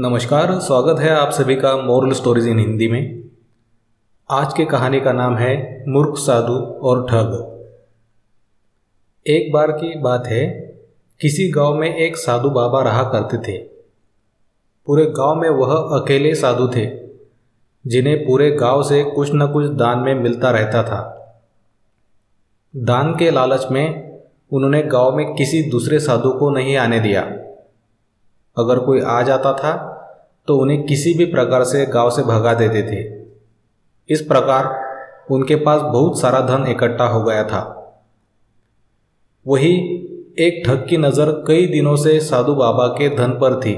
नमस्कार, स्वागत है आप सभी का मोरल स्टोरीज इन हिंदी में। आज की कहानी का नाम है मूर्ख, साधु और ठग। एक बार की बात है, किसी गाँव में एक साधु बाबा रहा करते थे। पूरे गाँव में वह अकेले साधु थे, जिन्हें पूरे गाँव से कुछ न कुछ दान में मिलता रहता था। दान के लालच में उन्होंने गाँव में किसी दूसरे साधु को नहीं आने दिया। अगर कोई आ जाता था तो उन्हें किसी भी प्रकार से गाँव से भगा देते थे। इस प्रकार उनके पास बहुत सारा धन इकट्ठा हो गया था। वही एक ठग की नज़र कई दिनों से साधु बाबा के धन पर थी।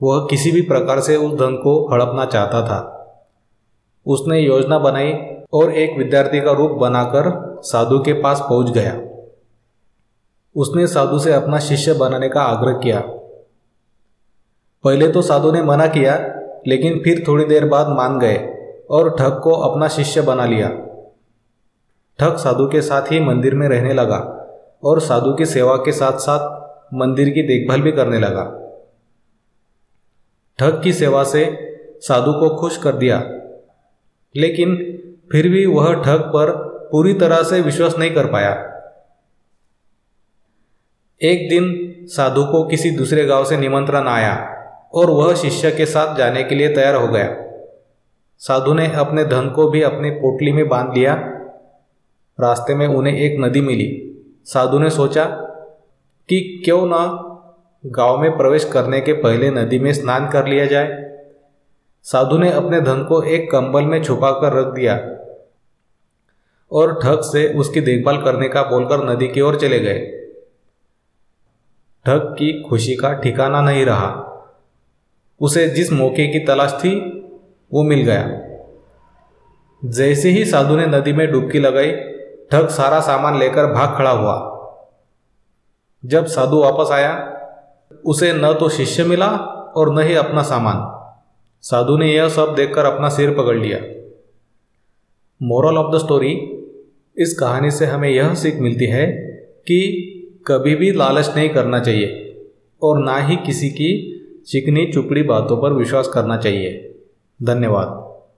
वह किसी भी प्रकार से उस धन को हड़पना चाहता था। उसने योजना बनाई और एक विद्यार्थी का रूप बनाकर साधु के पास पहुँच गया। उसने साधु से अपना शिष्य बनाने का आग्रह किया। पहले तो साधु ने मना किया, लेकिन फिर थोड़ी देर बाद मान गए और ठग को अपना शिष्य बना लिया। ठग साधु के साथ ही मंदिर में रहने लगा और साधु की सेवा के साथ साथ मंदिर की देखभाल भी करने लगा। ठग की सेवा से साधु को खुश कर दिया, लेकिन फिर भी वह ठग पर पूरी तरह से विश्वास नहीं कर पाया। एक दिन साधु को किसी दूसरे गाँव से निमंत्रण आया। और वह शिष्य के साथ जाने के लिए तैयार हो गया। साधु ने अपने धन को भी अपनी पोटली में बाँध लिया। रास्ते में उन्हें एक नदी मिली। साधु ने सोचा कि क्यों ना गाँव में प्रवेश करने के पहले नदी में स्नान कर लिया जाए। साधु ने अपने धन को एक कंबल में छुपा कर रख दिया और ठग से उसकी देखभाल करने का बोलकर नदी की ओर चले गए। ठग की खुशी का ठिकाना नहीं रहा। उसे जिस मौके की तलाश थी, वो मिल गया। जैसे ही साधु ने नदी में डुबकी लगाई ठग सारा सामान लेकर भाग खड़ा हुआ। जब साधु वापस आया, उसे न तो शिष्य मिला और न ही अपना सामान। साधु ने यह सब देखकर अपना सिर पकड़ लिया। मोरल ऑफ़ द स्टोरी इस कहानी से हमें यह सीख मिलती है कि कभी भी लालच नहीं करना चाहिए और ना ही किसी की चिकनी चुपड़ी बातों पर विश्वास करना चाहिए। धन्यवाद।